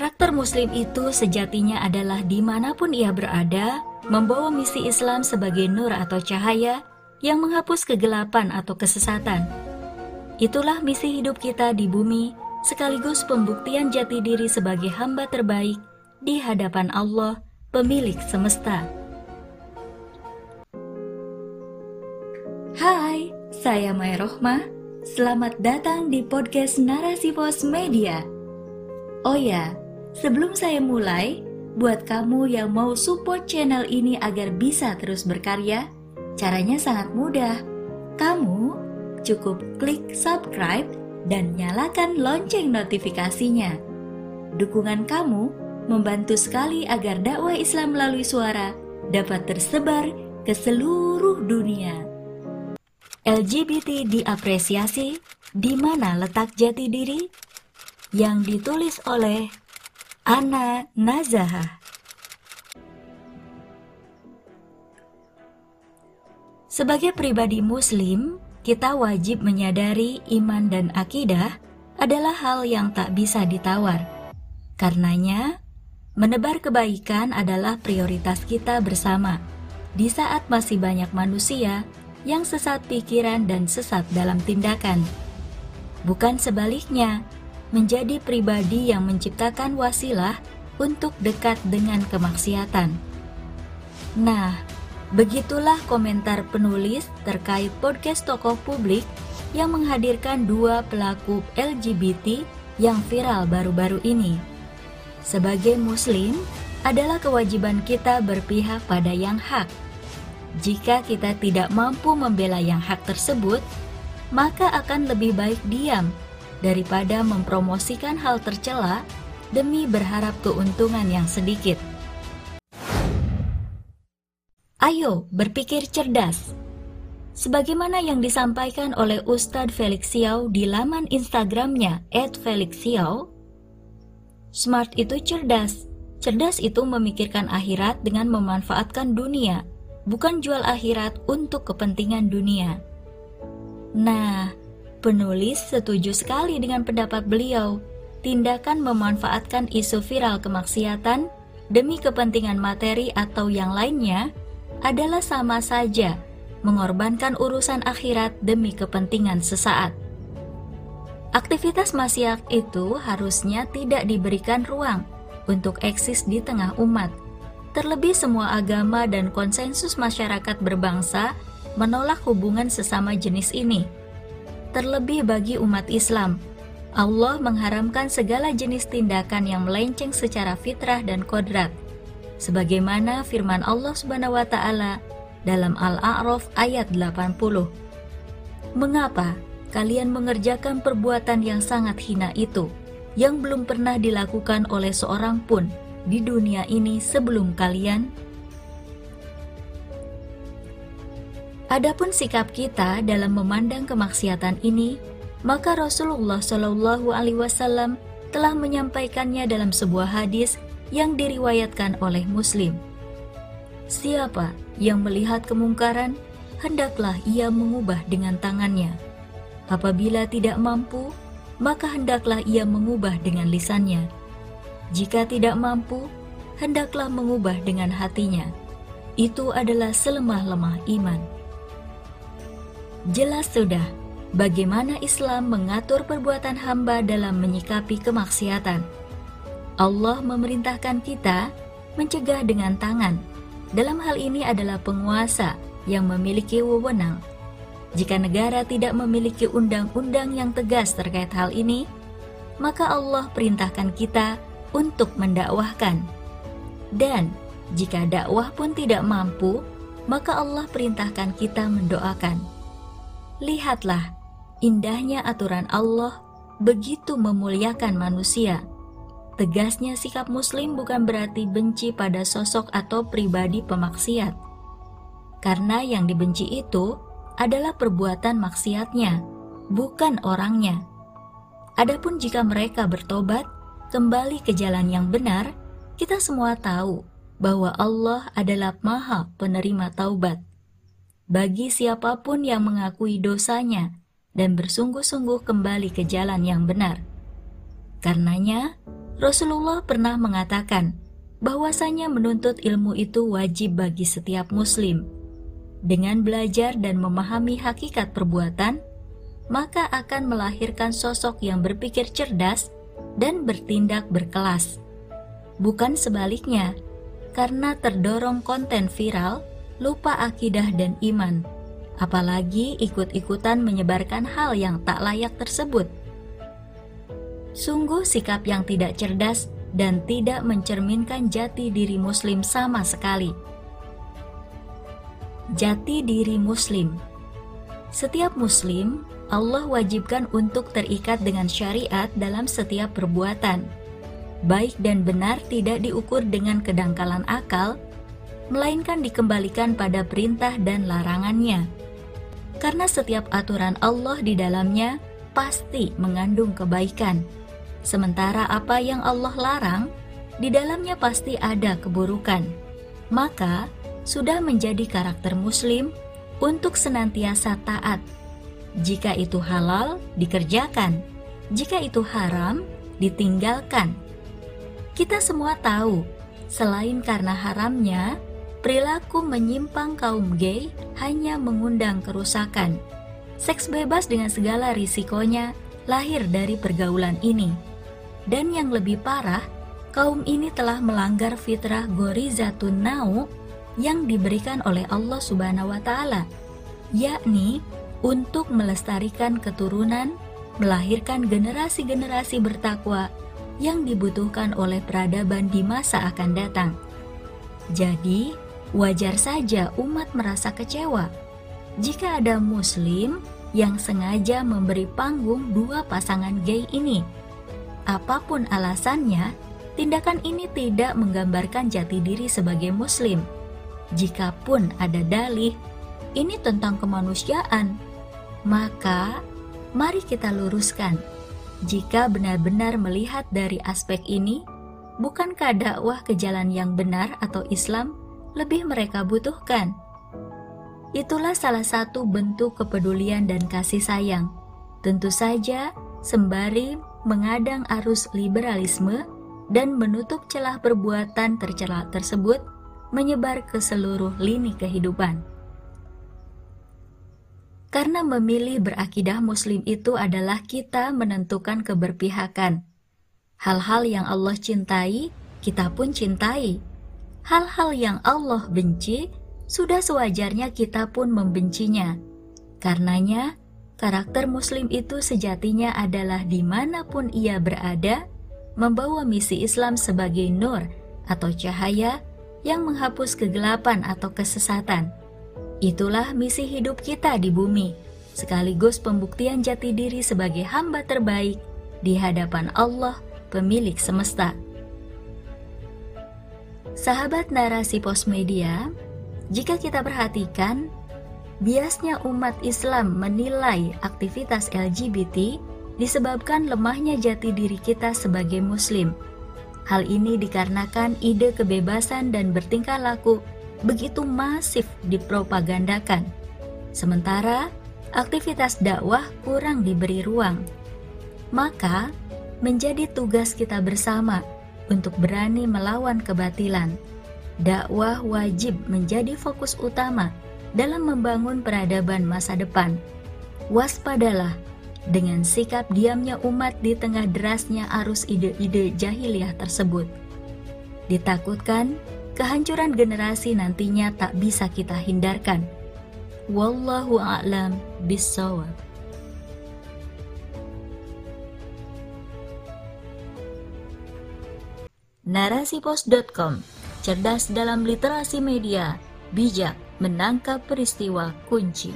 Karakter Muslim itu sejatinya adalah di mana pun ia berada, membawa misi Islam sebagai nur atau cahaya yang menghapus kegelapan atau kesesatan. Itulah misi hidup kita di bumi, sekaligus pembuktian jati diri sebagai hamba terbaik di hadapan Allah, pemilik semesta. Hai, saya Maya Rohmah. Selamat datang di podcast Narasi Pos Media. Oh ya, sebelum saya mulai, buat kamu yang mau support channel ini agar bisa terus berkarya, caranya sangat mudah. Kamu cukup klik subscribe dan nyalakan lonceng notifikasinya. Dukungan kamu membantu sekali agar dakwah Islam melalui suara dapat tersebar ke seluruh dunia. LGBT diapresiasi di mana letak jati diri yang ditulis oleh Ana Nazaha. Sebagai pribadi muslim, kita wajib menyadari iman dan akidah adalah hal yang tak bisa ditawar. Karenanya, menebar kebaikan adalah prioritas kita bersama di saat masih banyak manusia yang sesat pikiran dan sesat dalam tindakan. Bukan sebaliknya, menjadi pribadi yang menciptakan wasilah untuk dekat dengan kemaksiatan. Nah, begitulah komentar penulis terkait podcast tokoh publik yang menghadirkan dua pelaku LGBT yang viral baru-baru ini. Sebagai Muslim, adalah kewajiban kita berpihak pada yang hak. Jika kita tidak mampu membela yang hak tersebut, maka akan lebih baik diam daripada mempromosikan hal tercela demi berharap keuntungan yang sedikit. Ayo berpikir cerdas. Sebagaimana yang disampaikan oleh Ustadz Felix Xiao di laman Instagramnya @felixxiao, smart itu cerdas. Cerdas itu memikirkan akhirat dengan memanfaatkan dunia, bukan jual akhirat untuk kepentingan dunia. Nah, Penulis setuju sekali dengan pendapat beliau. Tindakan memanfaatkan isu viral kemaksiatan demi kepentingan materi atau yang lainnya adalah sama saja mengorbankan urusan akhirat demi kepentingan sesaat. Aktivitas maksiat itu harusnya tidak diberikan ruang untuk eksis di tengah umat. Terlebih semua agama dan konsensus masyarakat berbangsa menolak hubungan sesama jenis ini terlebih bagi umat Islam. Allah mengharamkan segala jenis tindakan yang melenceng secara fitrah dan kodrat. Sebagaimana firman Allah Subhanahu wa taala dalam Al-A'raf ayat 80. Mengapa kalian mengerjakan perbuatan yang sangat hina itu yang belum pernah dilakukan oleh seorang pun di dunia ini sebelum kalian? Adapun sikap kita dalam memandang kemaksiatan ini, maka Rasulullah Shallallahu Alaihi Wasallam telah menyampaikannya dalam sebuah hadis yang diriwayatkan oleh Muslim. Siapa yang melihat kemungkaran, hendaklah ia mengubah dengan tangannya. Apabila tidak mampu, maka hendaklah ia mengubah dengan lisannya. Jika tidak mampu, hendaklah mengubah dengan hatinya. Itu adalah selemah-lemah iman. Jelas sudah bagaimana Islam mengatur perbuatan hamba dalam menyikapi kemaksiatan. Allah memerintahkan kita mencegah dengan tangan. Dalam hal ini adalah penguasa yang memiliki wewenang. Jika negara tidak memiliki undang-undang yang tegas terkait hal ini, maka Allah perintahkan kita untuk mendakwahkan. Dan jika dakwah pun tidak mampu, maka Allah perintahkan kita mendoakan. Lihatlah, indahnya aturan Allah begitu memuliakan manusia. Tegasnya sikap muslim bukan berarti benci pada sosok atau pribadi pemaksiat. Karena yang dibenci itu adalah perbuatan maksiatnya, bukan orangnya. Adapun jika mereka bertobat, kembali ke jalan yang benar, kita semua tahu bahwa Allah adalah Maha Penerima Taubat bagi siapa pun yang mengakui dosanya dan bersungguh-sungguh kembali ke jalan yang benar. Karenanya, Rasulullah pernah mengatakan bahwasanya menuntut ilmu itu wajib bagi setiap muslim. Dengan belajar dan memahami hakikat perbuatan, maka akan melahirkan sosok yang berpikir cerdas dan bertindak berkelas. Bukan sebaliknya, karena terdorong konten viral, lupa akidah dan iman, apalagi ikut-ikutan menyebarkan hal yang tak layak tersebut. Sungguh sikap yang tidak cerdas dan tidak mencerminkan jati diri muslim sama sekali. Jati diri muslim Setiap muslim, Allah wajibkan untuk terikat dengan syariat dalam setiap perbuatan. Baik dan benar tidak diukur dengan kedangkalan akal, melainkan dikembalikan pada perintah dan larangannya. Karena setiap aturan Allah di dalamnya pasti mengandung kebaikan Sementara apa yang Allah larang, di dalamnya pasti ada keburukan. Maka, sudah menjadi karakter muslim untuk senantiasa taat. Jika itu halal, dikerjakan. Jika itu haram, ditinggalkan. Kita semua tahu, selain karena haramnya, perilaku menyimpang kaum gay hanya mengundang kerusakan. Seks bebas dengan segala risikonya lahir dari pergaulan ini. Dan yang lebih parah, kaum ini telah melanggar fitrah gorizatun nau yang diberikan oleh Allah Subhanahu wa taala, yakni untuk melestarikan keturunan, melahirkan generasi-generasi bertakwa yang dibutuhkan oleh peradaban di masa akan datang. Jadi, wajar saja umat merasa kecewa jika ada muslim yang sengaja memberi panggung dua pasangan gay ini Apa pun alasannya, tindakan ini tidak menggambarkan jati diri sebagai Muslim. Jikapun ada dalih, ini tentang kemanusiaan, maka mari kita luruskan. Jika benar-benar melihat dari aspek ini, bukankah dakwah ke jalan yang benar atau Islam lebih mereka butuhkan? Itulah salah satu bentuk kepedulian dan kasih sayang. Tentu saja, sembari mengadang arus liberalisme dan menutup celah perbuatan tercela tersebut menyebar ke seluruh lini kehidupan. Karena memilih berakidah muslim itu adalah kita menentukan keberpihakan. Hal-hal yang Allah cintai, kita pun cintai. Hal-hal yang Allah benci, sudah sewajarnya kita pun membencinya. Karenanya, Karakter Muslim itu sejatinya adalah di mana pun ia berada, membawa misi Islam sebagai nur atau cahaya yang menghapus kegelapan atau kesesatan. Itulah misi hidup kita di bumi, sekaligus pembuktian jati diri sebagai hamba terbaik di hadapan Allah, pemilik semesta. Sahabat narasi pos media, jika kita perhatikan, Biasnya umat Islam menilai aktivitas LGBT disebabkan lemahnya jati diri kita sebagai muslim. Hal ini dikarenakan ide kebebasan dan bertingkah laku begitu masif dipropagandakan. Sementara aktivitas dakwah kurang diberi ruang. Maka menjadi tugas kita bersama untuk berani melawan kebatilan. Dakwah wajib menjadi fokus utama dalam membangun peradaban masa depan. Waspadalah dengan sikap diamnya umat di tengah derasnya arus ide-ide jahiliyah tersebut. Ditakutkan, kehancuran generasi nantinya tak bisa kita hindarkan. Wallahu a'lam bissawab. Narasipos.com Cerdas dalam literasi media, bijak menangkap peristiwa kunci.